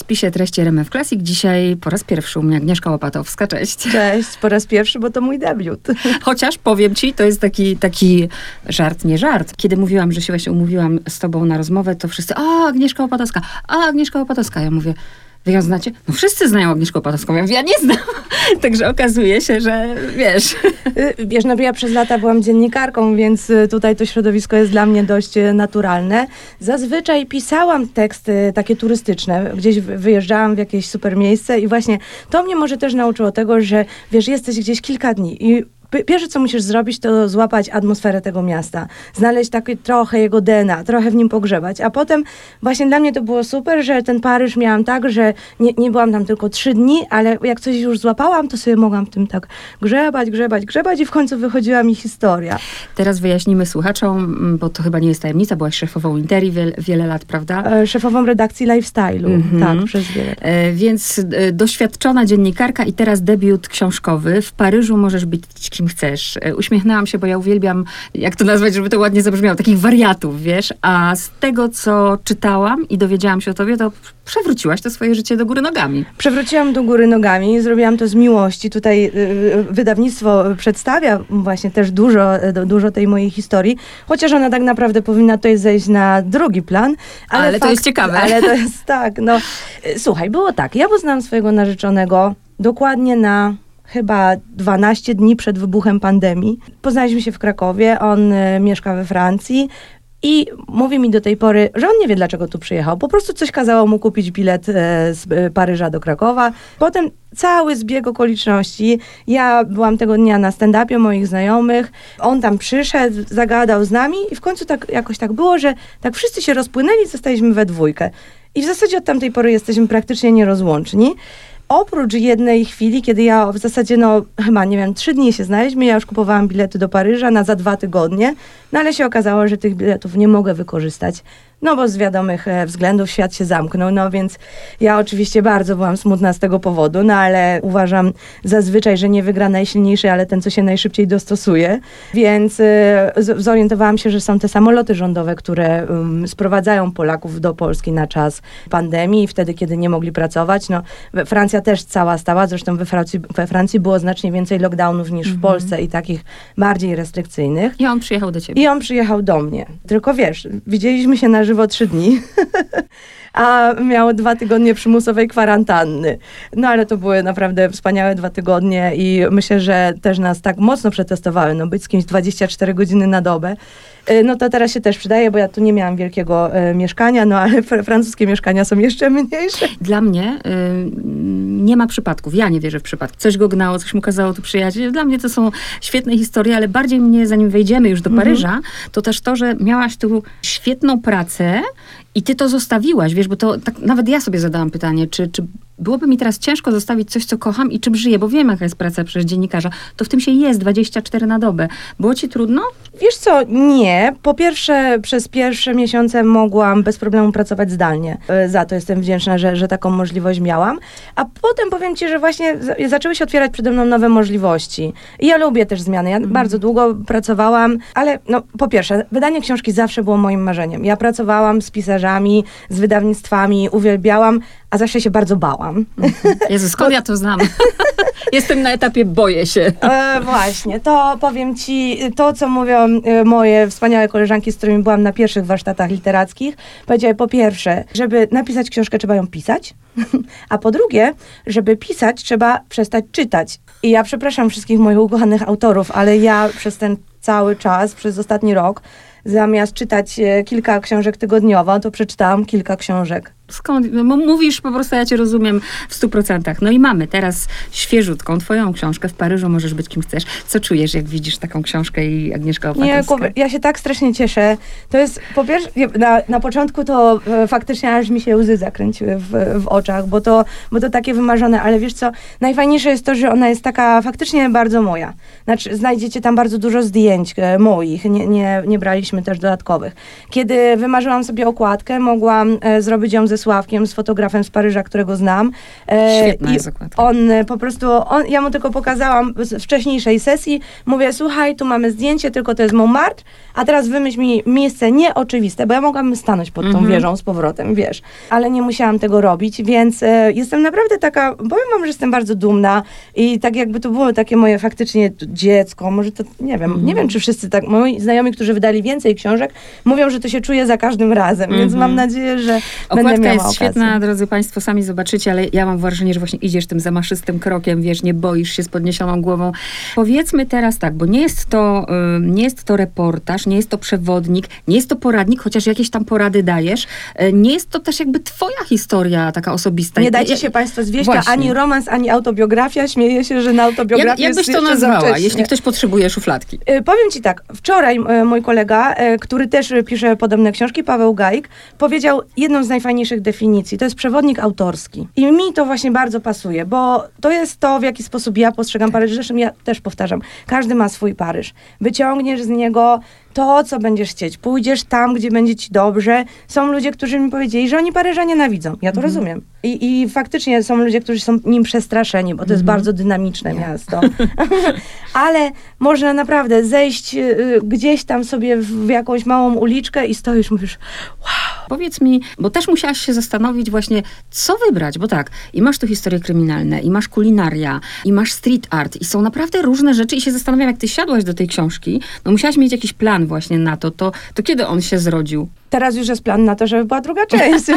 spisie treści RMF Classic. Dzisiaj po raz pierwszy u mnie Agnieszka Łopatowska. Cześć. Cześć, po raz pierwszy, bo to mój debiut. Chociaż powiem ci, to jest taki, taki żart, nie żart. Kiedy mówiłam, że się umówiłam z tobą na rozmowę, to wszyscy, a Agnieszka Łopatowska, a Agnieszka Łopatowska. Ja mówię, Wy ją znacie? No wszyscy znają Agnieszkę Opatowską. Ja mówię, ja nie znam. Także okazuje się, że wiesz. Y, wiesz, no ja przez lata byłam dziennikarką, więc y, tutaj to środowisko jest dla mnie dość y, naturalne. Zazwyczaj pisałam teksty takie turystyczne. Gdzieś wyjeżdżałam w jakieś super miejsce i właśnie to mnie może też nauczyło tego, że wiesz, jesteś gdzieś kilka dni i pierwsze, co musisz zrobić, to złapać atmosferę tego miasta. Znaleźć taki trochę jego DNA, trochę w nim pogrzebać. A potem właśnie dla mnie to było super, że ten Paryż miałam tak, że nie, nie byłam tam tylko trzy dni, ale jak coś już złapałam, to sobie mogłam w tym tak grzebać, grzebać, grzebać i w końcu wychodziła mi historia. Teraz wyjaśnimy słuchaczom, bo to chyba nie jest tajemnica, byłaś szefową Interi wiele, wiele lat, prawda? E, szefową redakcji Lifestyle'u, mm -hmm. tak, przez wiele. E, więc e, doświadczona dziennikarka i teraz debiut książkowy. W Paryżu możesz być kim chcesz. E, uśmiechnęłam się, bo ja uwielbiam, jak to nazwać, żeby to ładnie zabrzmiało, takich wariatów, wiesz? A z tego, co czytałam i dowiedziałam się o tobie, to przewróciłaś to swoje życie do góry nogami. Przewróciłam do góry nogami, zrobiłam to z miłości. Tutaj y, wydawnictwo przedstawia właśnie też dużo, dużo tej mojej historii, chociaż ona tak naprawdę powinna tutaj zejść na drugi plan. Ale, ale fakt, to jest ciekawe. Ale to jest tak, no. Słuchaj, było tak, ja poznałam swojego narzeczonego dokładnie na chyba 12 dni przed wybuchem pandemii. Poznaliśmy się w Krakowie, on y, mieszka we Francji. I mówi mi do tej pory, że on nie wie, dlaczego tu przyjechał. Po prostu coś kazało mu kupić bilet e, z e, Paryża do Krakowa. Potem cały zbieg okoliczności. Ja byłam tego dnia na stand-upie moich znajomych. On tam przyszedł, zagadał z nami i w końcu tak jakoś tak było, że tak wszyscy się rozpłynęli, zostaliśmy we dwójkę. I w zasadzie od tamtej pory jesteśmy praktycznie nierozłączni oprócz jednej chwili, kiedy ja w zasadzie, no chyba, nie wiem, trzy dni się znaleźliśmy, ja już kupowałam bilety do Paryża na za dwa tygodnie, no ale się okazało, że tych biletów nie mogę wykorzystać no bo z wiadomych e, względów świat się zamknął, no więc ja oczywiście bardzo byłam smutna z tego powodu, no ale uważam zazwyczaj, że nie wygra najsilniejszy, ale ten, co się najszybciej dostosuje, więc e, zorientowałam się, że są te samoloty rządowe, które um, sprowadzają Polaków do Polski na czas pandemii, wtedy, kiedy nie mogli pracować, no Francja też cała stała, zresztą we Francji, we Francji było znacznie więcej lockdownów niż w mhm. Polsce i takich bardziej restrykcyjnych. I on przyjechał do ciebie. I on przyjechał do mnie. Tylko wiesz, widzieliśmy się na żywo trzy dni, a miał dwa tygodnie przymusowej kwarantanny. No ale to były naprawdę wspaniałe dwa tygodnie i myślę, że też nas tak mocno przetestowały, no być z kimś 24 godziny na dobę. Y, no to teraz się też przydaje, bo ja tu nie miałam wielkiego y, mieszkania, no ale fr francuskie mieszkania są jeszcze mniejsze. Dla mnie y, nie ma przypadków. Ja nie wierzę w przypadki. Coś go gnało, coś mu kazało tu przyjaźń. Dla mnie to są świetne historie, ale bardziej mnie, zanim wejdziemy już do mhm. Paryża, to też to, że miałaś tu świetną pracę i ty to zostawiłaś, wiesz, bo to tak, nawet ja sobie zadałam pytanie, czy, czy byłoby mi teraz ciężko zostawić coś, co kocham i czym żyję, bo wiem, jaka jest praca przez dziennikarza. To w tym się jest 24 na dobę. Było ci trudno? Wiesz co, nie. Po pierwsze, przez pierwsze miesiące mogłam bez problemu pracować zdalnie. E, za to jestem wdzięczna, że, że taką możliwość miałam. A potem powiem ci, że właśnie zaczęły się otwierać przede mną nowe możliwości. I ja lubię też zmiany. Ja mhm. bardzo długo pracowałam, ale no, po pierwsze, wydanie książki zawsze było moim marzeniem. Ja pracowałam z pisarzami, z wydawnictwami, uwielbiałam, a zawsze się bardzo bałam. Mhm. Jezu, skąd ja to znam? Jestem na etapie boję się. E, właśnie, to powiem ci, to co mówią e, moje wspaniałe koleżanki, z którymi byłam na pierwszych warsztatach literackich, powiedziały po pierwsze, żeby napisać książkę trzeba ją pisać, a po drugie, żeby pisać trzeba przestać czytać. I ja przepraszam wszystkich moich ukochanych autorów, ale ja przez ten cały czas, przez ostatni rok, zamiast czytać e, kilka książek tygodniowo, to przeczytałam kilka książek skąd? No, mówisz po prostu, ja cię rozumiem w stu procentach. No i mamy teraz świeżutką twoją książkę w Paryżu, możesz być kim chcesz. Co czujesz, jak widzisz taką książkę i Agnieszka Opatowska? Nie, ja się tak strasznie cieszę. To jest, po pierwsze, na, na początku to e, faktycznie aż mi się łzy zakręciły w, w oczach, bo to, bo to takie wymarzone, ale wiesz co, najfajniejsze jest to, że ona jest taka faktycznie bardzo moja. Znaczy, znajdziecie tam bardzo dużo zdjęć e, moich. Nie, nie, nie braliśmy też dodatkowych. Kiedy wymarzyłam sobie okładkę, mogłam e, zrobić ją ze Sławkiem, z fotografem z Paryża, którego znam. E, Świetna jest okładka. On e, po prostu, on, ja mu tylko pokazałam z wcześniejszej sesji, mówię, słuchaj, tu mamy zdjęcie, tylko to jest Montmartre, a teraz wymyśl mi miejsce nieoczywiste, bo ja mogłabym stanąć pod tą Mhm. wieżą z powrotem, wiesz. Ale nie musiałam tego robić, więc e, jestem naprawdę taka, powiem wam, że jestem bardzo dumna i tak jakby to było takie moje faktycznie dziecko, może to, nie wiem, Mhm. nie wiem, czy wszyscy tak, moi znajomi, którzy wydali więcej książek, mówią, że to się czuje za każdym razem, więc Mhm. mam nadzieję, że będę Miała jest okazję. świetna, drodzy Państwo, sami zobaczycie, ale ja mam wrażenie, że właśnie idziesz tym zamaszystym krokiem, wiesz, nie boisz się z podniesioną głową. Powiedzmy teraz tak, bo nie jest to, nie jest to reportaż, nie jest to przewodnik, nie jest to poradnik, chociaż jakieś tam porady dajesz. Y, Nie jest to też jakby twoja historia taka osobista. Nie dajcie się Państwo zwieść, to ani romans, ani autobiografia. Śmieję się, że na Jak, autobiografię jakbyś jest to nazwała, jeśli ktoś potrzebuje szufladki? Y, Powiem ci tak, wczoraj y, mój kolega, który też pisze podobne książki, Paweł Gajk, powiedział jedną z najfajniejszych definicji. To jest przewodnik autorski. I mi to właśnie bardzo pasuje, bo to jest to, w jaki sposób ja postrzegam Paryż. Zresztą ja też powtarzam, każdy ma swój Paryż. Wyciągniesz z niego to, co będziesz chcieć. Pójdziesz tam, gdzie będzie ci dobrze. Są ludzie, którzy mi powiedzieli, że oni Paryża nienawidzą. Ja to rozumiem. I, I faktycznie są ludzie, którzy są nim przestraszeni, bo to jest bardzo dynamiczne miasto. Ale można naprawdę zejść y, gdzieś tam sobie w, w jakąś małą uliczkę i stoisz, mówisz, Powiedz mi, bo też musiałaś się zastanowić właśnie, co wybrać, bo tak, i masz tu historie kryminalne, i masz kulinaria, i masz street art, i są naprawdę różne rzeczy i się zastanawiam, jak ty siadłaś do tej książki, no musiałaś mieć jakiś plan właśnie na to, to, to kiedy on się zrodził? Teraz już jest plan na to, żeby była druga część.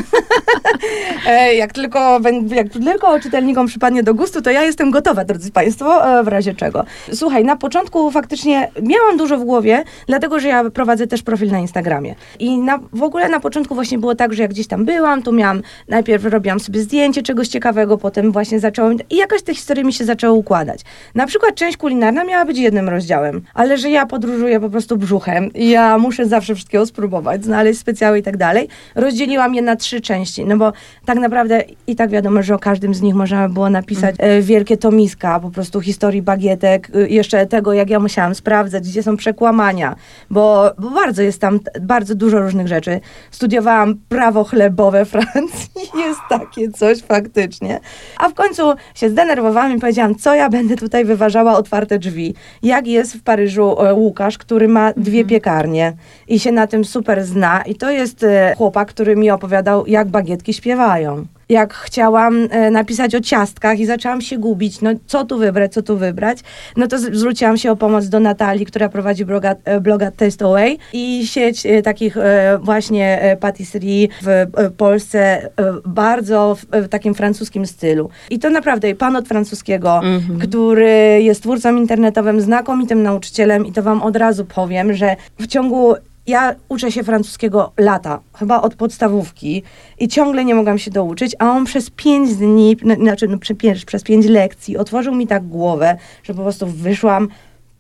E, jak, tylko, jak tylko czytelnikom przypadnie do gustu, to ja jestem gotowa, drodzy Państwo, e, w razie czego. Słuchaj, na początku faktycznie miałam dużo w głowie, dlatego, że ja prowadzę też profil na Instagramie. I na, w ogóle na początku właśnie było tak, że jak gdzieś tam byłam, to miałam, najpierw robiłam sobie zdjęcie czegoś ciekawego, potem właśnie zacząłem, i jakaś te historie mi się zaczęły układać. Na przykład część kulinarna miała być jednym rozdziałem, ale że ja podróżuję po prostu brzuchem i ja muszę zawsze wszystkiego spróbować, znaleźć specjały i tak dalej, rozdzieliłam je na trzy części, no bo tak naprawdę i tak wiadomo, że o każdym z nich można by było napisać e, wielkie tomiska, po prostu historii bagietek, y, jeszcze tego, jak ja musiałam sprawdzać, gdzie są przekłamania, bo, bo bardzo jest tam bardzo dużo różnych rzeczy. Studiowałam prawo chlebowe Francji, jest takie coś faktycznie. A w końcu się zdenerwowałam i powiedziałam, co ja będę tutaj wyważała otwarte drzwi. Jak jest w Paryżu e, Łukasz, który ma dwie piekarnie i się na tym super zna. I to jest e, chłopak, który mi opowiadał, jak bagietki śpiewają. Jak chciałam e, napisać o ciastkach i zaczęłam się gubić, no co tu wybrać, co tu wybrać, no to zwróciłam się o pomoc do Natalii, która prowadzi bloga, e, bloga Taste Away i sieć takich właśnie patisserie w Polsce bardzo w, w takim francuskim stylu. I to naprawdę pan od francuskiego, Mhm. który jest twórcą internetowym, znakomitym nauczycielem i to wam od razu powiem, że w ciągu ja uczę się francuskiego lata, chyba od podstawówki i ciągle nie mogłam się douczyć, a on przez pięć dni, znaczy no, pięć- przez pięć lekcji otworzył mi tak głowę, że po prostu wyszłam,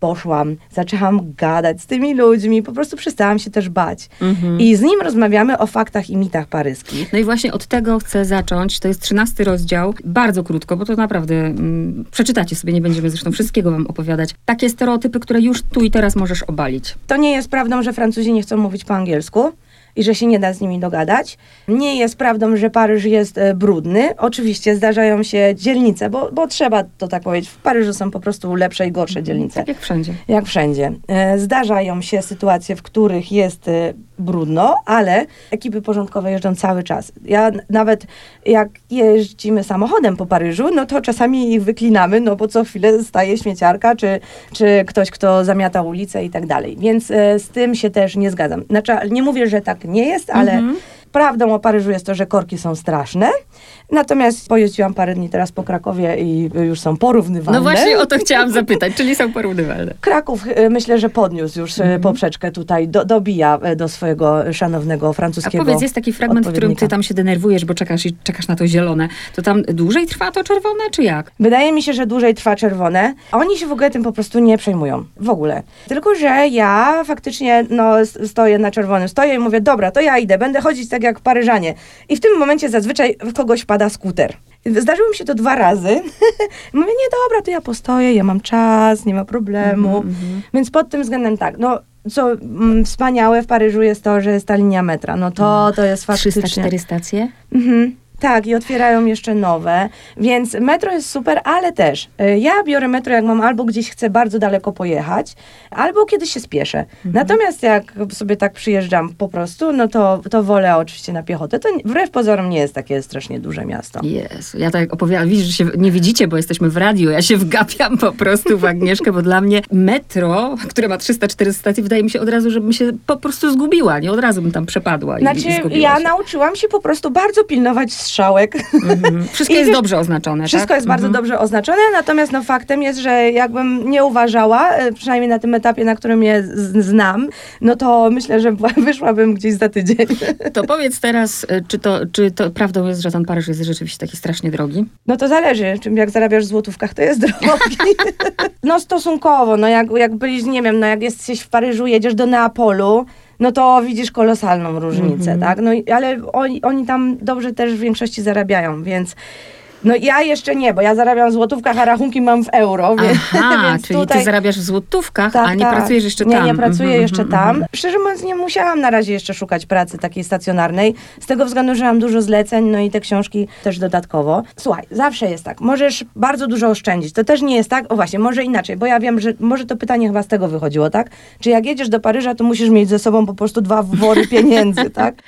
poszłam, zaczęłam gadać z tymi ludźmi, po prostu przestałam się też bać. Mhm. I z nim rozmawiamy o faktach i mitach paryskich. No i właśnie od tego chcę zacząć. To jest trzynasty rozdział. Bardzo krótko, bo to naprawdę mm, przeczytacie sobie, nie będziemy zresztą wszystkiego wam opowiadać. Takie stereotypy, które już tu i teraz możesz obalić. To nie jest prawdą, że Francuzi nie chcą mówić po angielsku i że się nie da z nimi dogadać. Nie jest prawdą, że Paryż jest e, brudny. Oczywiście zdarzają się dzielnice, bo, bo trzeba to tak powiedzieć. W Paryżu są po prostu lepsze i gorsze dzielnice. Tak jak wszędzie. Jak wszędzie. E, Zdarzają się sytuacje, w których jest e, brudno, ale ekipy porządkowe jeżdżą cały czas. Ja nawet jak jeździmy samochodem po Paryżu, no to czasami ich wyklinamy, no bo co chwilę staje śmieciarka, czy, czy ktoś, kto zamiata ulicę i tak dalej. Więc z tym się też nie zgadzam. Znaczy, nie mówię, że tak nie jest, ale Mhm. Prawdą o Paryżu jest to, że korki są straszne. Natomiast pojeździłam parę dni teraz po Krakowie i już są porównywalne. No właśnie o to chciałam zapytać, czyli są porównywalne. Kraków e, myślę, że podniósł już e, poprzeczkę tutaj, do, dobija e, do swojego szanownego A francuskiego powiedz, jest taki fragment, w którym ty tam się denerwujesz, bo czekasz i czekasz na to zielone. To tam dłużej trwa to czerwone, czy jak? Wydaje mi się, że dłużej trwa czerwone. Oni się w ogóle tym po prostu nie przejmują. W ogóle. Tylko, że ja faktycznie no, stoję na czerwonym. Stoję i mówię, dobra, to ja idę, będę chodzić tak jak Paryżanie. I w tym momencie zazwyczaj w kogoś pada skuter. Zdarzyło mi się to dwa razy. mówię, nie, dobra, to ja postoję, ja mam czas, nie ma problemu. Mhm, mhm. Więc pod tym względem tak, no co mm, wspaniałe w Paryżu jest to, że jest ta linia metra. No to, to jest faktycznie... 304 stacje? Mhm. Tak, i otwierają jeszcze nowe, więc metro jest super, ale też y, ja biorę metro, jak mam albo gdzieś chcę bardzo daleko pojechać, albo kiedy się spieszę. Mhm. Natomiast jak sobie tak przyjeżdżam po prostu, no to, to wolę oczywiście na piechotę. To wbrew pozorom nie jest takie strasznie duże miasto. Jezu, ja tak opowiadam, widzisz, że się nie widzicie, bo jesteśmy w radiu, ja się wgapiam po prostu w Agnieszkę, bo dla mnie metro, które ma 304 stacje, wydaje mi się od razu, żebym się po prostu zgubiła, nie? Od razu bym tam przepadła i, i Znaczy, zgubiła ja się. nauczyłam się po prostu bardzo pilnować strzałek. Mhm. Wszystko jest dobrze oznaczone, Wszystko tak? jest bardzo Mhm. dobrze oznaczone, natomiast no, faktem jest, że jakbym nie uważała, e, przynajmniej na tym etapie, na którym je z- znam, no to myślę, że wyszłabym gdzieś za tydzień. To powiedz teraz, y, czy to, czy to prawdą jest, że ten Paryż jest rzeczywiście taki strasznie drogi? No to zależy, czym jak zarabiasz w złotówkach, to jest drogi. No stosunkowo, no jak, jak byliś, nie wiem, no jak jesteś w Paryżu, jedziesz do Neapolu, no to widzisz kolosalną różnicę, Mhm. tak? No i- ale oni, oni tam dobrze też w większości zarabiają, więc... No ja jeszcze nie, bo ja zarabiam w złotówkach, a rachunki mam w euro, więc, Aha, więc czyli tutaj... ty zarabiasz w złotówkach, Tak, a nie tak. pracujesz jeszcze nie, tam. Nie, pracuję Mhm, jeszcze mhm, tam. mhm. Szczerze mówiąc, nie musiałam na razie jeszcze szukać pracy takiej stacjonarnej, z tego względu, że mam dużo zleceń, no i te książki też dodatkowo. Słuchaj, zawsze jest tak, możesz bardzo dużo oszczędzić. To też nie jest tak, o właśnie, może inaczej, bo ja wiem, że może to pytanie chyba z tego wychodziło, tak? Czy jak jedziesz do Paryża, to musisz mieć ze sobą po prostu dwa wory pieniędzy, tak?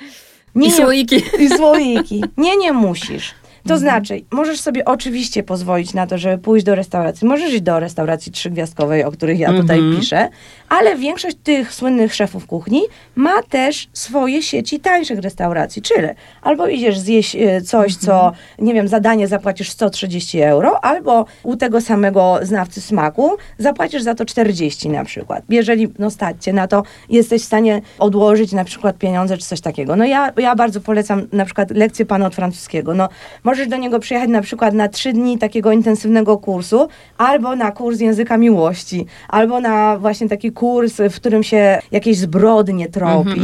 I słoiki. I słoiki. Nie, nie musisz. To znaczy, możesz sobie oczywiście pozwolić na to, żeby pójść do restauracji. Możesz iść do restauracji trzygwiazdkowej, o których ja tutaj Mhm. piszę, ale większość tych słynnych szefów kuchni ma też swoje sieci tańszych restauracji. Czyli albo idziesz zjeść e, coś, co, nie wiem, za danie zapłacisz 130 euro, albo u tego samego znawcy smaku zapłacisz za to 40 na przykład. Jeżeli, no stać cię na to, jesteś w stanie odłożyć na przykład pieniądze czy coś takiego. No ja, ja bardzo polecam na przykład lekcję pana od francuskiego. No możesz do niego przyjechać na przykład na trzy dni takiego intensywnego kursu, albo na kurs języka miłości, albo na właśnie taki kurs, w którym się jakieś zbrodnie tropi.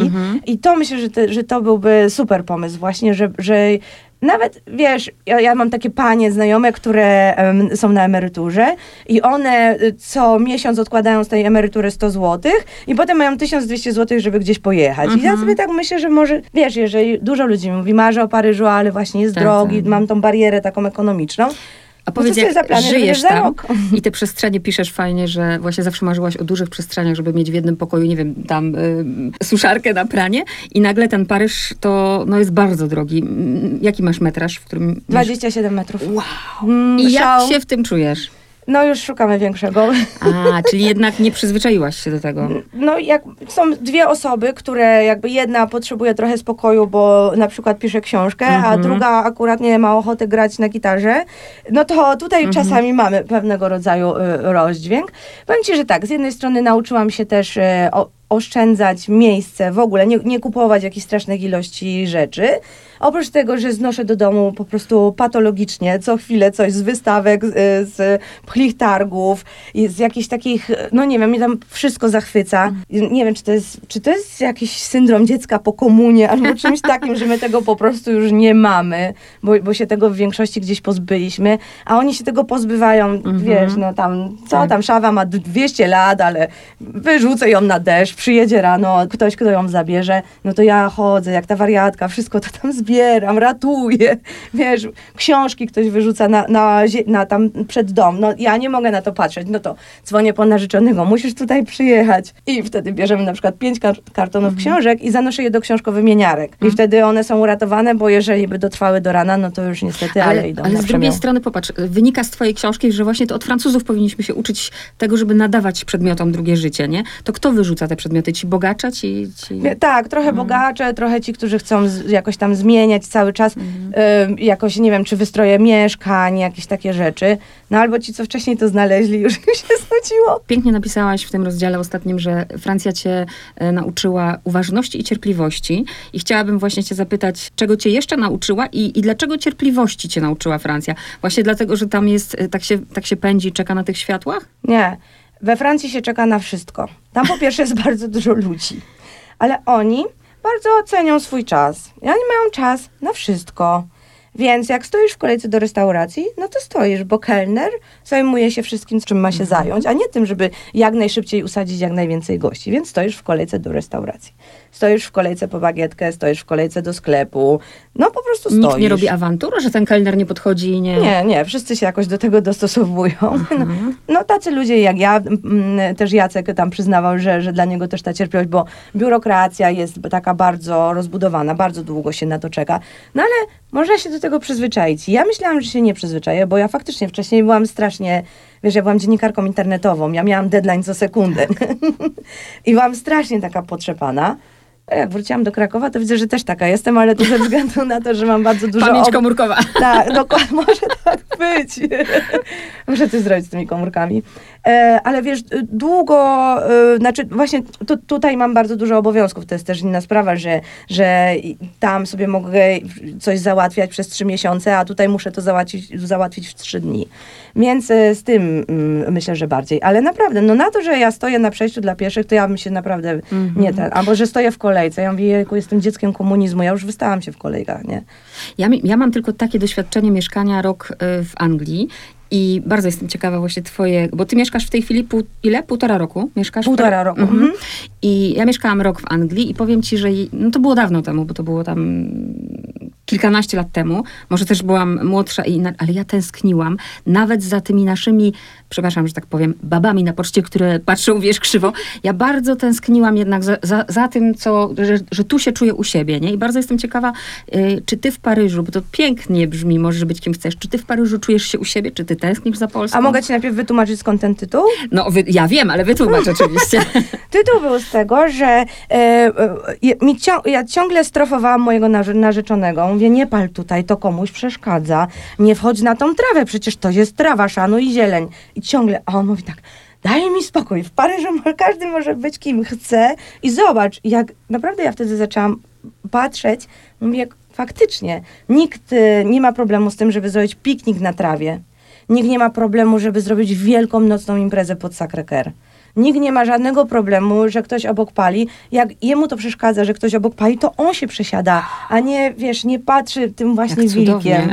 I to myślę, że, te, że to byłby super pomysł właśnie, że, że nawet, wiesz, ja, ja mam takie panie znajome, które em, są na emeryturze i one y, co miesiąc odkładają z tej emerytury 100 zł i potem mają 1200 zł, żeby gdzieś pojechać. I ja sobie tak myślę, że może, wiesz, jeżeli dużo ludzi mówi, marzę o Paryżu, ale właśnie jest Tak, drogi, tak. mam tą barierę taką ekonomiczną, A powiedz, sobie jak żyjesz tam rok. i te przestrzenie piszesz fajnie, że właśnie zawsze marzyłaś o dużych przestrzeniach, żeby mieć w jednym pokoju, nie wiem, tam y, suszarkę na pranie i nagle ten Paryż to no, jest bardzo drogi. Mm, Jaki masz metraż, w którym... miesz- 27 metrów. Wow! Mm, I jak się w tym czujesz? No już szukamy większego. A, czyli jednak nie przyzwyczaiłaś się do tego. No jak są dwie osoby, które jakby jedna potrzebuje trochę spokoju, bo na przykład pisze książkę, a Mhm. druga akurat nie ma ochoty grać na gitarze, no to tutaj Mhm. czasami mamy pewnego rodzaju y, rozdźwięk. Powiem Ci, że tak, z jednej strony nauczyłam się też y, o, oszczędzać miejsce w ogóle, nie, nie kupować jakichś strasznych ilości rzeczy. Oprócz tego, że znoszę do domu po prostu patologicznie, co chwilę coś z wystawek, z, z pchlich targów, z jakichś takich, no nie wiem, mnie tam wszystko zachwyca. Nie wiem, czy to jest, czy to jest jakiś syndrom dziecka po komunie, albo czymś takim, że my tego po prostu już nie mamy, bo, bo się tego w większości gdzieś pozbyliśmy, a oni się tego pozbywają, wiesz, no tam, co Tak. tam, szawa ma 200 lat, ale wyrzucę ją na deszcz, przyjedzie rano, ktoś, kto ją zabierze, no to ja chodzę jak ta wariatka, wszystko to tam zbieram, ratuję, wiesz, książki ktoś wyrzuca na, na, na tam przed dom, no ja nie mogę na to patrzeć, no to dzwonię po narzeczonego, musisz tutaj przyjechać. I wtedy bierzemy na przykład pięć kar- kartonów książek i zanoszę je do książkowymieniarek i wtedy one są uratowane, bo jeżeli by dotrwały do rana, no to już niestety, ale, Ale, idą ale z drugiej strony, popatrz, wynika z twojej książki, że właśnie to od Francuzów powinniśmy się uczyć tego, żeby nadawać przedmiotom drugie życie, nie? To kto wyrzuca te przedmioty? Ci bogacze, ci... ci... Tak, trochę bogacze, trochę ci, którzy chcą z, jakoś tam zmieniać cały czas, ym, jakoś, nie wiem, czy wystroje mieszkań, jakieś takie rzeczy. No albo ci, co wcześniej to znaleźli, już im się znudziło. Pięknie napisałaś w tym rozdziale ostatnim, że Francja cię e, nauczyła uważności i cierpliwości. I chciałabym właśnie cię zapytać, czego cię jeszcze nauczyła i, i dlaczego cierpliwości cię nauczyła Francja? Właśnie dlatego, że tam jest, e, tak się, tak się pędzi czeka na tych światłach? Nie, we Francji się czeka na wszystko. Tam po pierwsze jest bardzo dużo ludzi, ale oni bardzo cenią swój czas. I oni mają czas na wszystko. Więc jak stoisz w kolejce do restauracji, no to stoisz, bo kelner zajmuje się wszystkim, czym ma się Mhm. zająć, a nie tym, żeby jak najszybciej usadzić jak najwięcej gości. Więc stoisz w kolejce do restauracji. Stoisz w kolejce po bagietkę, stoisz w kolejce do sklepu. No po prostu stoisz. Nikt nie robi awantur, że ten kelner nie podchodzi i nie... Nie, nie, wszyscy się jakoś do tego dostosowują. No, Mhm. no tacy ludzie jak ja, też Jacek tam przyznawał, że, że dla niego też ta cierpliwość, bo biurokracja jest taka bardzo rozbudowana, bardzo długo się na to czeka. No ale można się do tego przyzwyczaić. Ja myślałam, że się nie przyzwyczaję, bo ja faktycznie wcześniej byłam strasznie, wiesz, ja byłam dziennikarką internetową, ja miałam deadline co sekundę i byłam strasznie taka potrzepana. Jak wróciłam do Krakowa, to widzę, że też taka jestem, ale to ze względu na to, że mam bardzo dużo Pamięć ob- komórkowa. tak, dokładnie, może tak być. Muszę coś zrobić z tymi komórkami. E, ale wiesz, długo, e, znaczy właśnie tu, tutaj mam bardzo dużo obowiązków, to jest też inna sprawa, że, że tam sobie mogę coś załatwiać przez trzy miesiące, a tutaj muszę to załatwić, załatwić w trzy dni. Więc e, z tym mm, myślę, że bardziej. Ale naprawdę, no na to, że ja stoję na przejściu dla pieszych, to ja bym się naprawdę nie ten, albo że stoję w kolejce. Ja mówię, jestem dzieckiem komunizmu, ja już wystałam się w kolejkach, nie? Ja, mi- ja mam tylko takie doświadczenie mieszkania rok w Anglii i bardzo jestem ciekawa właśnie twoje, bo ty mieszkasz w tej chwili pół, ile? Półtora roku? Mieszkasz? Półtora roku, Mhm. mhm. I ja mieszkałam rok w Anglii i powiem ci, że no to było dawno temu, bo to było tam kilkanaście lat temu. Może też byłam młodsza, i ale ja tęskniłam nawet za tymi naszymi, przepraszam, że tak powiem, babami na poczcie, które patrzą, wiesz, krzywo. Ja bardzo tęskniłam jednak za, za, za tym, co, że, że tu się czuję u siebie, nie? I bardzo jestem ciekawa, y, czy ty w Paryżu, bo to pięknie brzmi, możesz być kim chcesz, czy ty w Paryżu czujesz się u siebie, czy ty tęsknisz za Polską? A mogę ci najpierw wytłumaczyć skąd ten tytuł? No, wy, ja wiem, ale wytłumacz oczywiście. Tytuł był z tego, że e, e, mi cią- ja ciągle strofowałam mojego narze- narzeczonego. Mówię, nie pal tutaj, to komuś przeszkadza. Nie wchodź na tą trawę, przecież to jest trawa, szanuj zieleń. I ciągle, a on mówi tak, daj mi spokój, w Paryżu każdy może być kim chce. I zobacz, jak naprawdę ja wtedy zaczęłam patrzeć, mówię, faktycznie, nikt e, nie ma problemu z tym, żeby zrobić piknik na trawie. Nikt nie ma problemu, żeby zrobić wielką nocną imprezę pod Sacré-Cœur. Nikt nie ma żadnego problemu, że ktoś obok pali. Jak jemu to przeszkadza, że ktoś obok pali, to on się przesiada, a nie, wiesz, nie patrzy tym właśnie wilkiem.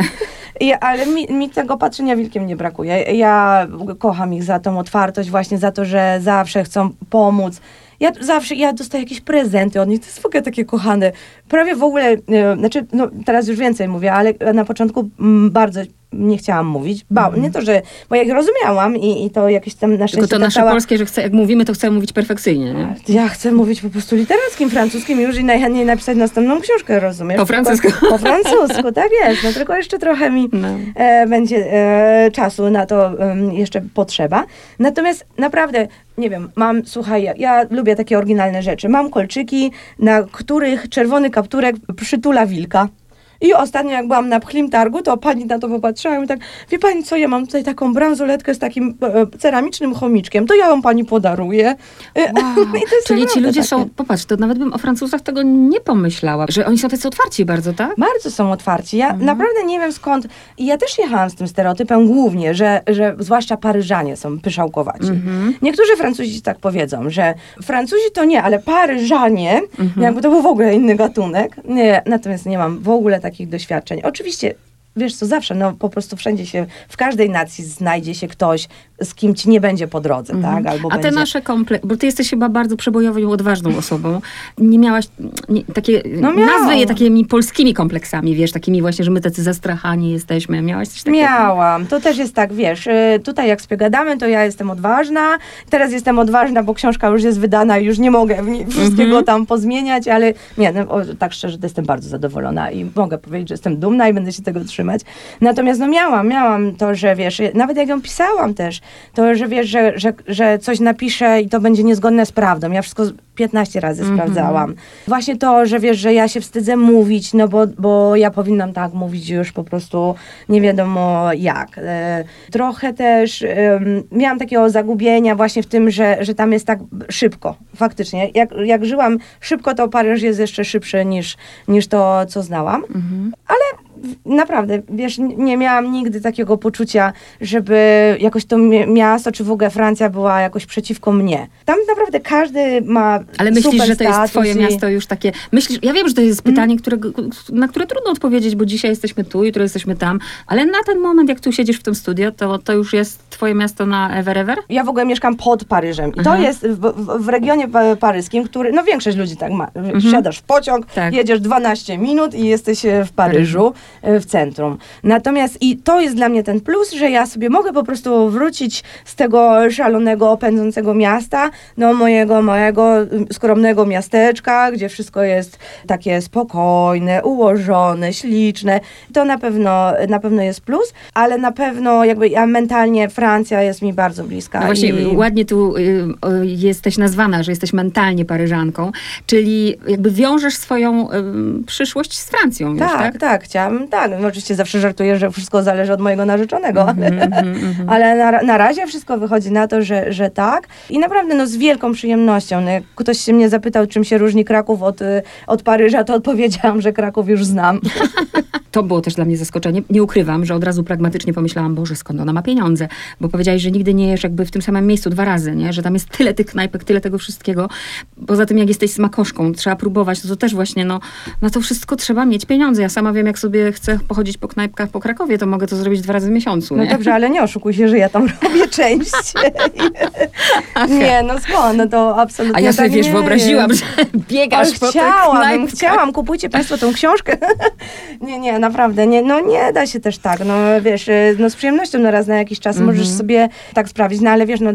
I, ale mi, mi tego patrzenia wilkiem nie brakuje. Ja kocham ich za tą otwartość, właśnie za to, że zawsze chcą pomóc. Ja zawsze, ja dostaję jakieś prezenty od nich, to jest w ogóle takie kochane. Prawie w ogóle, e, znaczy, no teraz już więcej mówię, ale na początku mm, bardzo nie chciałam mówić. Ba, Nie to, że, bo ja ich rozumiałam i, i to jakieś tam na szczęście Mhm. Tylko to nasze cała- polskie, że chce, jak mówimy, to chcemy mówić perfekcyjnie, nie? ja chcę mówić po prostu literackim, francuskim już i najchętniej napisać następną książkę, rozumiesz? Po francusku. Tylko- Po francusku, tak jest. No tylko jeszcze trochę mi No. e, będzie e, czasu na to em, jeszcze potrzeba. Natomiast naprawdę, nie wiem, mam, słuchaj, ja, ja lubię takie oryginalne rzeczy. Mam kolczyki, na których czerwony kapturek przytula wilka. I ostatnio, jak byłam na pchlim targu, to pani na to popatrzyła i mi tak, wie pani co, ja mam tutaj taką bransoletkę z takim e, ceramicznym chomiczkiem, to ja ją pani podaruję. E, Wow. Czyli ci ludzie takie. są, popatrz, to nawet bym o Francuzach tego nie pomyślała, że oni są tacy otwarci bardzo, tak? Bardzo są otwarci. Ja Mhm. naprawdę nie wiem skąd. I ja też jechałam z tym stereotypem głównie, że, że zwłaszcza Paryżanie są pyszałkowaci. Mhm. Niektórzy Francuzi tak powiedzą, że Francuzi to nie, ale Paryżanie, Mhm. jakby to był w ogóle inny gatunek. Nie, natomiast nie mam w ogóle takich doświadczeń. Oczywiście. Wiesz co, zawsze, no po prostu wszędzie się, w każdej nacji znajdzie się ktoś, z kim ci nie będzie po drodze, tak? Albo Mhm. A te będzie... nasze kompleks, bo ty jesteś chyba bardzo przebojową i odważną osobą. Nie miałaś nie, takie, No nazwy je takimi polskimi kompleksami, wiesz, takimi właśnie, że my tacy zastrachani jesteśmy. Miałaś coś takiego? Miałam. To też jest tak, wiesz, y, tutaj jak sobie gadamy, to ja jestem odważna. Teraz jestem odważna, bo książka już jest wydana i już nie mogę wszystkiego Mhm. tam pozmieniać, ale nie, no, o, tak szczerze, to jestem bardzo zadowolona i mogę powiedzieć, że jestem dumna i będę się tego trzymać. Natomiast no miałam, miałam to, że wiesz, nawet jak ją pisałam też, to, że wiesz, że, że, że coś napiszę i to będzie niezgodne z prawdą. Ja wszystko 15 razy Mhm. sprawdzałam. Właśnie to, że wiesz, że ja się wstydzę mówić, no bo, bo ja powinnam tak mówić już po prostu nie wiadomo jak. E, trochę też em, miałam takiego zagubienia właśnie w tym, że, że tam jest tak szybko, faktycznie. Jak, jak żyłam szybko, to Paryż jest jeszcze szybszy niż, niż to, co znałam. Mhm. Naprawdę, wiesz, nie miałam nigdy takiego poczucia, żeby jakoś to mi- miasto, czy w ogóle Francja była jakoś przeciwko mnie. Tam naprawdę każdy ma Ale myślisz, że to jest twoje i- miasto już takie... Myślisz, ja wiem, że to jest pytanie, którego, na które trudno odpowiedzieć, bo dzisiaj jesteśmy tu, jutro jesteśmy tam, ale na ten moment, jak tu siedzisz w tym studio, to, to już jest twoje miasto na ever ever? Ja w ogóle mieszkam pod Paryżem i to jest w, w, regionie pa- paryskim, który, no większość ludzi tak ma. Wsiadasz w pociąg, Tak. jedziesz 12 minut i jesteś e, w Paryżu, e, w centrum. Natomiast i to jest dla mnie ten plus, że ja sobie mogę po prostu wrócić z tego szalonego, pędzącego miasta do mojego, mojego mm, skromnego miasteczka, gdzie wszystko jest takie spokojne, ułożone, śliczne. To na pewno, na pewno jest plus, ale na pewno jakby ja mentalnie Francja jest mi bardzo bliska. No właśnie, i... ładnie tu y, jesteś nazwana, że jesteś mentalnie Paryżanką, czyli jakby wiążesz swoją y, przyszłość z Francją już, Tak, tak? tak, chciałam, tak. No, oczywiście zawsze żartuję, że wszystko zależy od mojego narzeczonego, Mhm, ale na, na razie wszystko wychodzi na to, że, że tak. I naprawdę no, z wielką przyjemnością. No, jak ktoś się mnie zapytał, czym się różni Kraków od, y, od Paryża, to odpowiedziałam, że Kraków już znam. To było też dla mnie zaskoczenie. Nie ukrywam, że od razu pragmatycznie pomyślałam, Boże, skąd ona ma pieniądze? Bo powiedziałeś, że nigdy nie jesz jakby w tym samym miejscu dwa razy, nie? Że tam jest tyle tych knajpek, tyle tego wszystkiego. Poza tym, jak jesteś smakoszką, trzeba próbować, to, to też właśnie, no, na to wszystko trzeba mieć pieniądze. Ja sama wiem, jak sobie chcę pochodzić po knajpkach po Krakowie, to mogę to zrobić dwa razy w miesiącu, No nie? dobrze, ale nie oszukuj się, że ja tam robię częściej. nie, no skąd? No to absolutnie A ja sobie, tak wiesz, nie wyobraziłam, że biegasz Ale po chciałam, knajpkach. chciałam, kupujcie Państwo tą książkę. nie, nie, naprawdę, nie, no nie da się też tak, no wiesz, y, no z przyjemnością na raz na jakiś czas możesz Mhm. sobie tak sprawić, no ale wiesz, no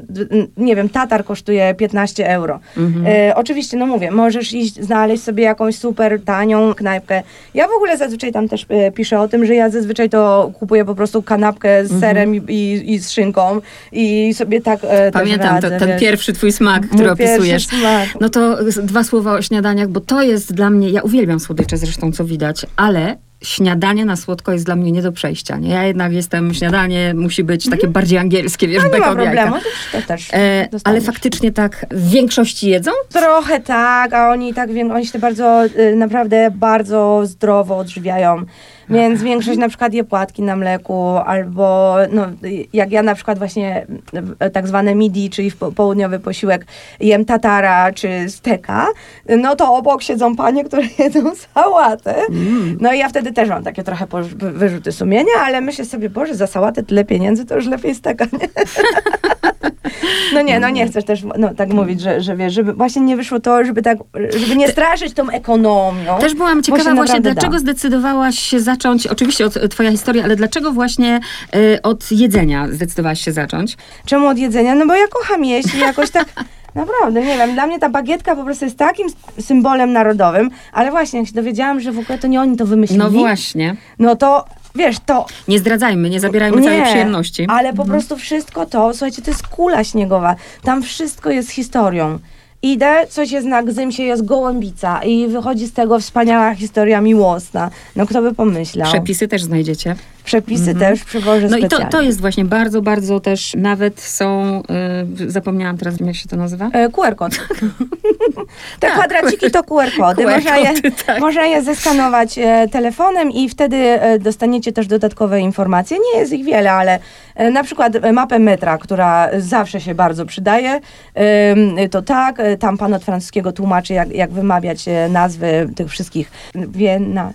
nie wiem, Tatar kosztuje 15 euro. E, oczywiście, no mówię, możesz iść, znaleźć sobie jakąś super tanią knajpkę. Ja w ogóle zazwyczaj tam też e, piszę o tym, że ja zazwyczaj to kupuję po prostu kanapkę z serem i, i, i z szynką i sobie tak e, Pamiętam też to, radzę, ten pierwszy twój smak, który opisujesz. smak. No to dwa słowa o śniadaniach, bo to jest dla mnie, ja uwielbiam słodycze zresztą, co widać, ale śniadanie na słodko jest dla mnie nie do przejścia. Nie? Ja jednak jestem, śniadanie musi być takie bardziej angielskie, wiesz, No nie ma problemu, to, też E, ale faktycznie tak w większości jedzą? Trochę tak, a oni tak oni się bardzo, y, naprawdę bardzo zdrowo odżywiają. Więc większość na przykład je płatki na mleku, albo no, jak ja na przykład właśnie y, tak zwane midi, czyli w po- południowy posiłek, jem tatara czy steka, no to obok siedzą panie, które jedzą sałatę. No i ja wtedy też mam takie trochę wyrzuty sumienia, ale myślę sobie, Boże, za sałatę tyle pieniędzy, to już lepiej steka, nie? No nie, no nie chcesz też no, tak mówić, że, że wiesz, żeby właśnie nie wyszło to, żeby tak, żeby nie straszyć tą ekonomią. Też byłam ciekawa właśnie, dlaczego da. zdecydowałaś się zacząć, oczywiście od e, twoja historia, ale dlaczego właśnie e, od jedzenia zdecydowałaś się zacząć? Czemu od jedzenia? No bo ja kocham jeść i jakoś tak, naprawdę, nie wiem, dla mnie ta bagietka po prostu jest takim symbolem narodowym, ale właśnie, jak się dowiedziałam, że w ogóle to nie oni to wymyślili, No właśnie. no to wiesz, to Nie zdradzajmy, nie zabierajmy całej przyjemności. Ale po prostu wszystko to, słuchajcie, to jest kula śniegowa. Tam wszystko jest historią. Idę, coś jest na Gzymsie, jest gołębica i wychodzi z tego wspaniała historia miłosna. No kto by pomyślał. Przepisy też znajdziecie. Przepisy też przywożę No i to, to jest właśnie bardzo, bardzo też, nawet są, y, zapomniałam teraz, jak się to nazywa? E, QR kod. Te Tak, kwadraciki to QR kody. QR można, je, tak. można je zeskanować e, telefonem i wtedy e, dostaniecie też dodatkowe informacje. Nie jest ich wiele, ale e, na przykład e, mapę metra, która zawsze się bardzo przydaje. To tak, e, tam pan od francuskiego tłumaczy, jak, jak wymawiać e, nazwy tych wszystkich. Wiena,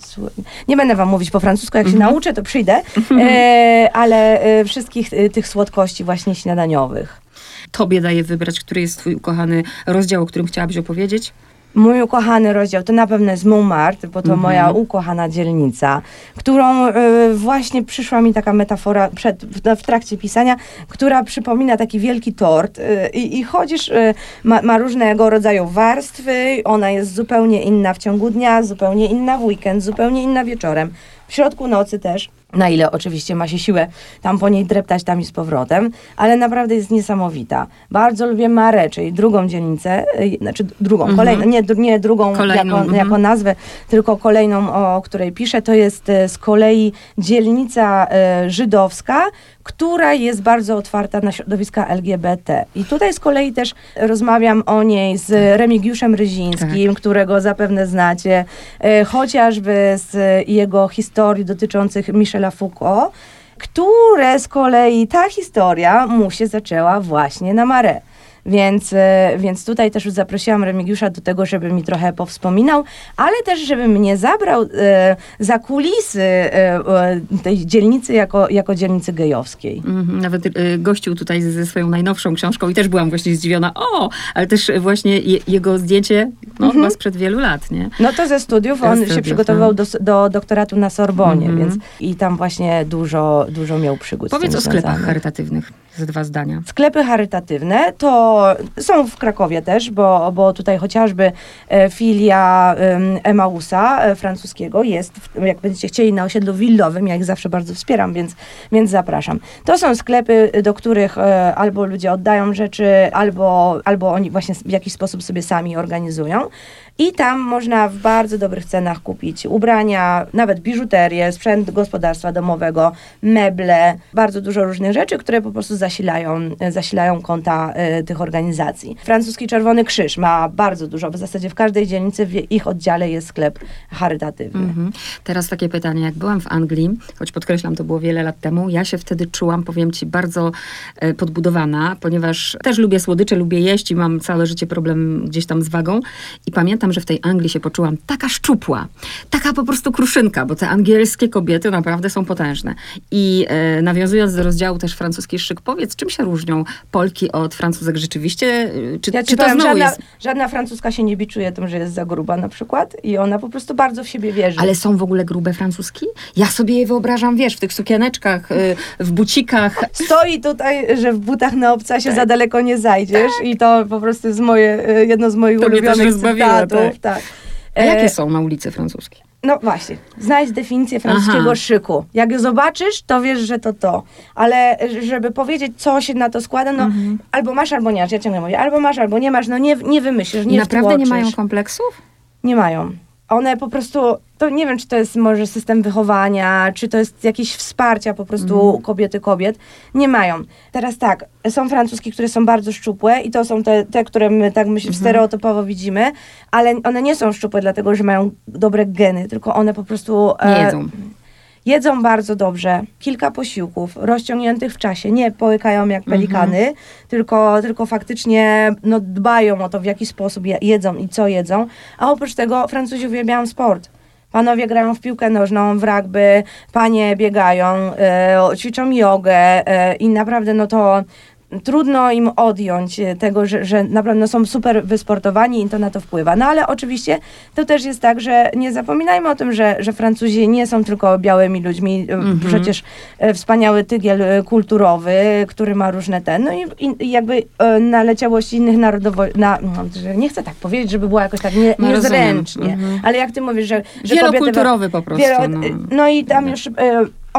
nie będę wam mówić po francusku, jak się Mhm. nauczę, to przyjdę, e, ale e, wszystkich e, tych słodkości właśnie śniadaniowych. Tobie daję wybrać, który jest twój ukochany rozdział, o którym chciałabyś opowiedzieć. Mój ukochany rozdział to na pewno jest Montmartre, bo to Mhm. moja ukochana dzielnica, którą y, właśnie przyszła mi taka metafora przed, w, w trakcie pisania, która przypomina taki wielki tort y, i, i chodzisz, y, ma, ma różnego rodzaju warstwy, ona jest zupełnie inna w ciągu dnia, zupełnie inna w weekend, zupełnie inna wieczorem, w środku nocy też. Na ile oczywiście ma się siłę tam po niej dreptać tam i z powrotem, ale naprawdę jest niesamowita. Bardzo lubię Mare, czyli drugą dzielnicę, y, znaczy drugą, Mhm. kolejną, nie, nie drugą Kolejną, jako, mhm. jako nazwę, tylko kolejną, o której piszę. To jest e, z kolei dzielnica e, żydowska, która jest bardzo otwarta na środowiska LGBT. I tutaj z kolei też rozmawiam o niej z Remigiuszem Ryzińskim, którego zapewne znacie, e, chociażby z jego historii dotyczących Michela Foucault, które z kolei ta historia mu się zaczęła właśnie na Mare. Więc, e, więc tutaj też już zaprosiłam Remigiusza do tego, żeby mi trochę powspominał, ale też, żeby mnie zabrał e, za kulisy e, tej dzielnicy jako, jako dzielnicy gejowskiej. Mhm, Nawet gościł tutaj ze swoją najnowszą książką i też byłam właśnie zdziwiona. O, ale też właśnie je, jego zdjęcie no, chyba sprzed wielu lat, nie? No to ze studiów, Ze on studiów, się przygotowywał no. do, do doktoratu na Sorbonie, Mhm. więc i tam właśnie dużo, dużo miał przygód Powiedz o sklepach charytatywnych. Ze dwa zdania. Sklepy charytatywne to są w Krakowie też, bo, bo tutaj chociażby e, filia em, Emausa e, francuskiego jest, jak będziecie chcieli, na osiedlu willowym. Ja ich zawsze bardzo wspieram, więc, więc zapraszam. To są sklepy, do których e, albo ludzie oddają rzeczy, albo, albo oni właśnie w jakiś sposób sobie sami organizują. I tam można w bardzo dobrych cenach kupić ubrania, nawet biżuterię, sprzęt gospodarstwa domowego, meble, bardzo dużo różnych rzeczy, które po prostu zasilają, zasilają konta e, tych organizacji. Francuski Czerwony Krzyż ma bardzo dużo, w zasadzie w każdej dzielnicy w ich oddziale jest sklep charytatywny. Mhm. Teraz takie pytanie, jak byłam w Anglii, choć podkreślam, to było wiele lat temu, ja się wtedy czułam, powiem ci, bardzo e, podbudowana, ponieważ też lubię słodycze, lubię jeść i mam całe życie problem gdzieś tam z wagą. I pamiętam, że w tej Anglii się poczułam taka szczupła, taka po prostu kruszynka, bo te angielskie kobiety naprawdę są potężne. I e, nawiązując do rozdziału też francuski szyk, powiedz, czym się różnią Polki od Francuzek rzeczywiście? E, Czy, Ja czy to powiem, znowu żadna, jest... żadna francuska się nie biczuje tym, że jest za gruba na przykład i ona po prostu bardzo w siebie wierzy. Ale są w ogóle grube francuski? Ja sobie je wyobrażam, wiesz, w tych sukieneczkach, y, w bucikach. Stoi tutaj, że w butach na obcasie Tak. za daleko nie zajdziesz i to po prostu jest moje, e, jedno z moich To ulubionych rozbawiło, cytatów. Tak. A E, jakie są na ulicy francuskie? No właśnie, znajdź definicję francuskiego Aha. szyku. Jak ją zobaczysz, to wiesz, że to to. Ale żeby powiedzieć, co się na to składa, no Mhm. albo masz, albo nie masz. Ja ciągle mówię, albo masz, albo nie masz. No nie, nie wymyślisz, nie naprawdę nie wtłoczysz. mają kompleksów? Nie mają. One po prostu, to nie wiem, czy to jest może system wychowania, czy to jest jakieś wsparcia po prostu Mhm. kobiety kobiet. Nie mają. Teraz tak, są francuski, które są bardzo szczupłe i to są te, te które my tak myśl, Mhm. stereotypowo widzimy, ale one nie są szczupłe dlatego, że mają dobre geny, tylko one po prostu... Nie e, jedzą. Jedzą bardzo dobrze, kilka posiłków rozciągniętych w czasie, nie połykają jak Mhm. pelikany, tylko, tylko faktycznie no, dbają o to, w jaki sposób je, jedzą i co jedzą. A oprócz tego Francuzi uwielbiają sport. Panowie grają w piłkę nożną, w rugby, panie biegają, e, ćwiczą jogę e, i naprawdę no to trudno im odjąć e, tego, że, że naprawdę no, są super wysportowani i to na to wpływa. No ale oczywiście to też jest tak, że nie zapominajmy o tym, że, że Francuzi nie są tylko białymi ludźmi. E, Mhm. Przecież e, wspaniały tygiel kulturowy, który ma różne ten, no i, i, jakby naleciałość innych narodowości, na, no, nie chcę tak powiedzieć, żeby było jakoś tak nie, No, niezręcznie, Mhm. ale jak ty mówisz, że, że. Wielokulturowy po prostu. Wiele, no. no i tam już, e,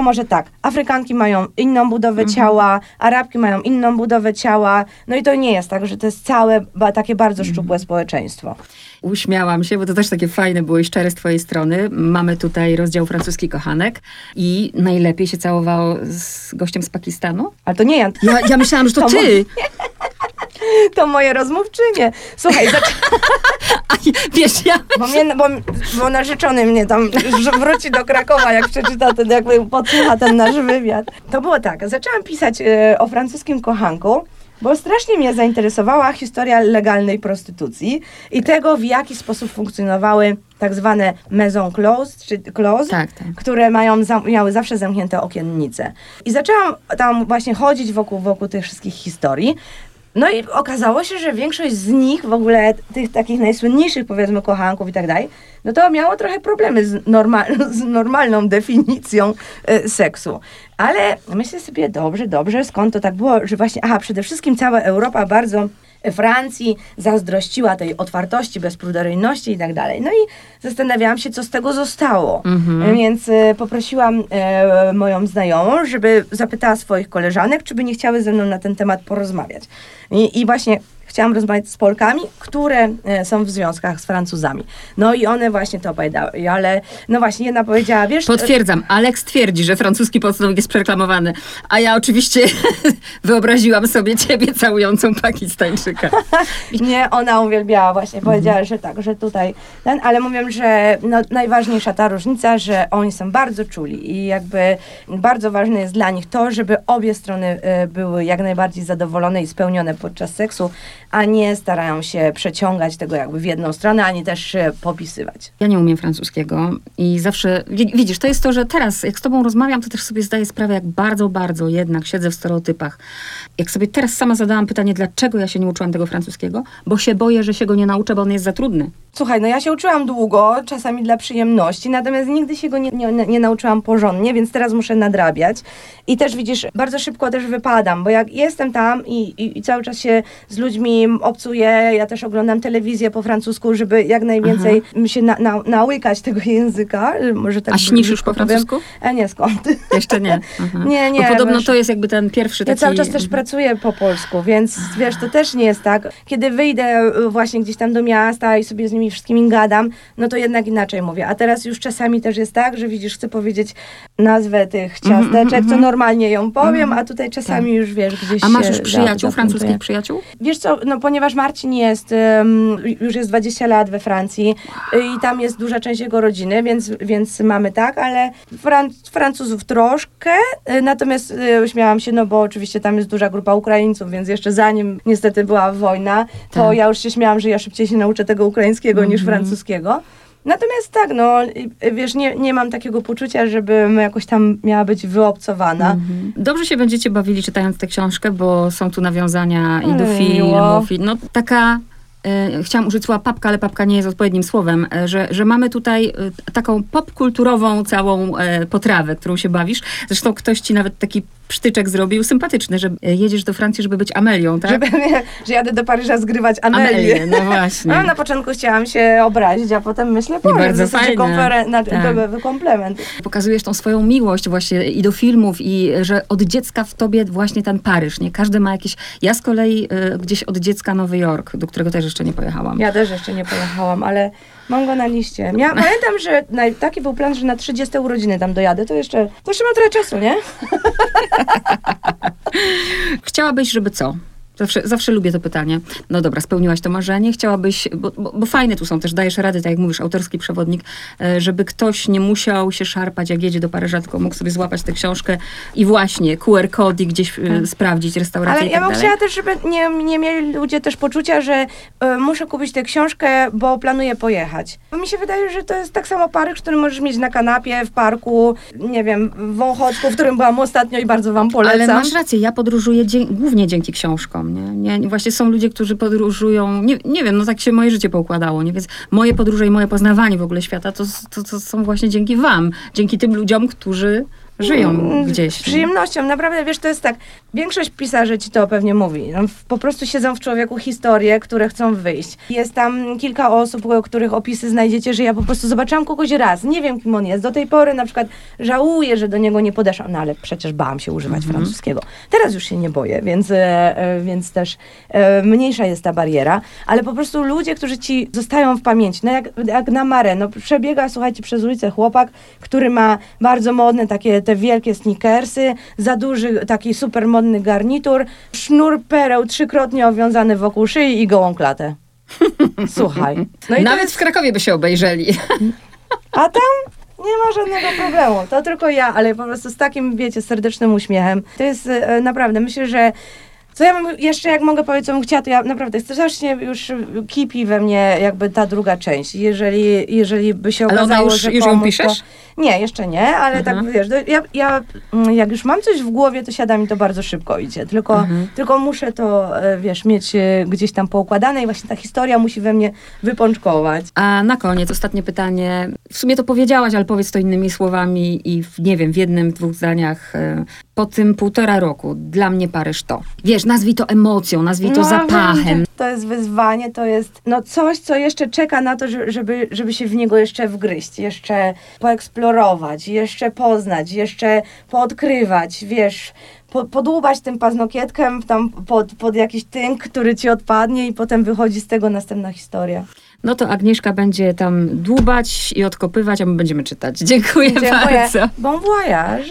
o może tak, Afrykanki mają inną budowę Mhm. ciała, Arabki mają inną budowę ciała, no i to nie jest tak, że to jest całe ba, takie bardzo Mhm. szczupłe społeczeństwo. Uśmiałam się, bo to też takie fajne było i szczere z twojej strony. Mamy tutaj rozdział francuski kochanek i najlepiej się całowało z gościem z Pakistanu. Ale to nie ja, Ja, ja myślałam, że to To ty. To moje rozmówczynie. Słuchaj, zaczę- A, wiesz, ja... bo, mnie, bo, bo narzeczony mnie tam wróci do Krakowa, jak przeczyta ten, jakby podsłucha ten nasz wywiad. To było tak, zaczęłam pisać e, o francuskim kochanku, bo strasznie mnie zainteresowała historia legalnej prostytucji i tego, w jaki sposób funkcjonowały tak zwane maison close, czy close, Tak, tak. które mają, miały zawsze zamknięte okiennice. I zaczęłam tam właśnie chodzić wokół, wokół tych wszystkich historii. No i okazało się, że większość z nich, w ogóle tych takich najsłynniejszych powiedzmy kochanków i tak dalej, no to miało trochę problemy z, norma- z normalną definicją e, seksu. Ale myślę sobie, dobrze, dobrze, skąd to tak było, że właśnie, aha, przede wszystkim cała Europa bardzo Francji zazdrościła tej otwartości, bezpruderyjności i tak dalej. No i zastanawiałam się, co z tego zostało. Mhm. Więc e, poprosiłam e, moją znajomą, żeby zapytała swoich koleżanek, czy by nie chciały ze mną na ten temat porozmawiać. I, i właśnie chciałam rozmawiać z Polkami, które e, są w związkach z Francuzami. No i one właśnie to opowiadały. Ale no właśnie jedna powiedziała, wiesz... Potwierdzam, Alex twierdzi, że francuski podstawnik jest przereklamowany, a ja oczywiście wyobraziłam sobie ciebie całującą Pakistańczyka. Nie, ona uwielbiała właśnie, powiedziała, że tak, że tutaj ten, ale mówią, że no, najważniejsza ta różnica, że oni są bardzo czuli i jakby bardzo ważne jest dla nich to, żeby obie strony e, były jak najbardziej zadowolone i spełnione podczas seksu a nie starają się przeciągać tego jakby w jedną stronę, ani też popisywać. Ja nie umiem francuskiego i zawsze, wi- widzisz, to jest to, że teraz jak z tobą rozmawiam, to też sobie zdaję sprawę, jak bardzo, bardzo jednak siedzę w stereotypach. Jak sobie teraz sama zadałam pytanie, dlaczego ja się nie uczyłam tego francuskiego, bo się boję, że się go nie nauczę, bo on jest za trudny. Słuchaj, no ja się uczyłam długo, czasami dla przyjemności, natomiast nigdy się go nie, nie, nie nauczyłam porządnie, więc teraz muszę nadrabiać. I też widzisz, bardzo szybko też wypadam, bo jak jestem tam i, i, i cały czas się z ludźmi obcuję, ja też oglądam telewizję po francusku, żeby jak najwięcej się na, na, nałykać tego języka. Może tak A śnisz już po powiem. francusku? E, nie, skąd? Jeszcze nie. Aha. Nie, nie, Bo podobno wiesz- to jest jakby ten pierwszy Ja taki... cały czas też pracuję po polsku, więc wiesz, to też nie jest tak. Kiedy wyjdę y, właśnie gdzieś tam do miasta i sobie z nimi wszystkimi gadam, no to jednak inaczej mówię. A teraz już czasami też jest tak, że widzisz, chcę powiedzieć nazwę tych Mhm, ciasteczek, to normalnie ją powiem, a tutaj czasami już wiesz, gdzieś Tak. A masz już przyjaciół, francuskich przyjaciół? Wiesz co, no ponieważ Marcin jest, już jest 20 lat we Francji i tam jest duża część jego rodziny, więc, więc mamy tak, ale Fran Francuzów troszkę, y, natomiast y, śmiałam się, no bo oczywiście tam jest duża grupa Ukraińców, więc jeszcze zanim niestety była wojna, to Tak. ja już się śmiałam, że ja szybciej się nauczę tego ukraińskiego niż Mhm. francuskiego. Natomiast tak, no wiesz, nie, nie mam takiego poczucia, żebym jakoś tam miała być wyobcowana. Mhm. Dobrze się będziecie bawili czytając tę książkę, bo są tu nawiązania i do filmów. I, no taka, e, chciałam użyć słowa papka, ale papka nie jest odpowiednim słowem, e, że, że mamy tutaj e, taką popkulturową całą potrawę, którą się bawisz. Zresztą ktoś ci nawet taki psztyczek zrobił, sympatyczny, że jedziesz do Francji, żeby być Amelią, tak? Żeby, że jadę do Paryża zgrywać Amelię. Amelię, no właśnie. No, na początku chciałam się obrazić, a potem myślę, Boże, bardzo konferen- na, Tak. był komplement. Pokazujesz tą swoją miłość właśnie i do filmów i że od dziecka w tobie właśnie ten Paryż, nie? Każdy ma jakieś... Ja z kolei e, gdzieś od dziecka Nowy Jork, do którego też jeszcze nie pojechałam. Ja też jeszcze nie pojechałam, ale mam go na liście. Ja pamiętam, że na, taki był plan, że na 30 urodziny tam dojadę, to jeszcze, to jeszcze mam trochę czasu, nie? Chciałabyś, żeby co? Zawsze, zawsze lubię to pytanie. No dobra, spełniłaś to marzenie. Chciałabyś, bo, bo, bo fajne tu są też, dajesz rady, tak jak mówisz, autorski przewodnik, e, żeby ktoś nie musiał się szarpać, jak jedzie do Paryża, tylko mógł sobie złapać tę książkę i właśnie QR kody gdzieś e, sprawdzić, restaurację Ale i ja tak bym dalej. chciała też, żeby nie, nie mieli ludzie też poczucia, że e, muszę kupić tę książkę, bo planuję pojechać. Bo mi się wydaje, że to jest tak samo Paryż, który możesz mieć na kanapie, w parku, nie wiem, w Ochocku, w którym byłam ostatnio i bardzo wam polecam. Ale masz rację, ja podróżuję dzie- głównie dzięki książkom. Nie? Nie, właśnie są ludzie, którzy podróżują, nie, nie wiem, no tak się moje życie poukładało, nie? więc moje podróże i moje poznawanie w ogóle świata to, to, to są właśnie dzięki wam, dzięki tym ludziom, którzy żyją Mm, gdzieś. Z przyjemnością, naprawdę, wiesz, to jest tak, większość pisarzy ci to pewnie mówi. No, po prostu siedzą w człowieku historie, które chcą wyjść. Jest tam kilka osób, których opisy znajdziecie, że ja po prostu zobaczyłam kogoś raz, nie wiem kim on jest. Do tej pory na przykład żałuję, że do niego nie podeszłam, no ale przecież bałam się używać francuskiego. Teraz już się nie boję, więc, e, e, więc też e, mniejsza jest ta bariera, ale po prostu ludzie, którzy ci zostają w pamięci, no jak, jak na Mare, no przebiega, słuchajcie, przez ulicę chłopak, który ma bardzo modne takie te wielkie sneakersy, za duży taki super modny garnitur, sznur pereł trzykrotnie owiązany wokół szyi i gołą klatę. Słuchaj. No Nawet jest, w Krakowie by się obejrzeli. a tam nie ma żadnego problemu. To tylko ja, ale po prostu z takim, wiecie, serdecznym uśmiechem. To jest e, naprawdę, myślę, że co ja bym jeszcze, jak mogę powiedzieć, co bym chciała, to ja naprawdę strasznie już kipi we mnie jakby ta druga część. Jeżeli, jeżeli by się Ale okazało, już, że już ją piszesz? To... Nie, jeszcze nie, ale Mhm. tak wiesz, ja, ja mm, jak już mam coś w głowie, to siada mi to bardzo szybko idzie. Tylko, Mhm. tylko muszę to, e, wiesz, mieć e, gdzieś tam poukładane i właśnie ta historia musi we mnie wypączkować. A na koniec ostatnie pytanie. W sumie to powiedziałaś, ale powiedz to innymi słowami i w, nie wiem, w jednym, dwóch zdaniach. e, Po tym półtora roku dla mnie Paryż to. Wiesz, nazwij to emocją, nazwij to No, zapachem. To jest wyzwanie, to jest no coś, co jeszcze czeka na to, że- żeby, żeby się w niego jeszcze wgryźć, jeszcze poeksplorować, jeszcze poznać, jeszcze poodkrywać, wiesz, po, podłubać tym paznokietkiem tam pod, pod jakiś tynk, który ci odpadnie i potem wychodzi z tego następna historia. No to Agnieszka będzie tam dłubać i odkopywać, a my będziemy czytać. Dziękuję, Dziękuję. bardzo. Bon voyage.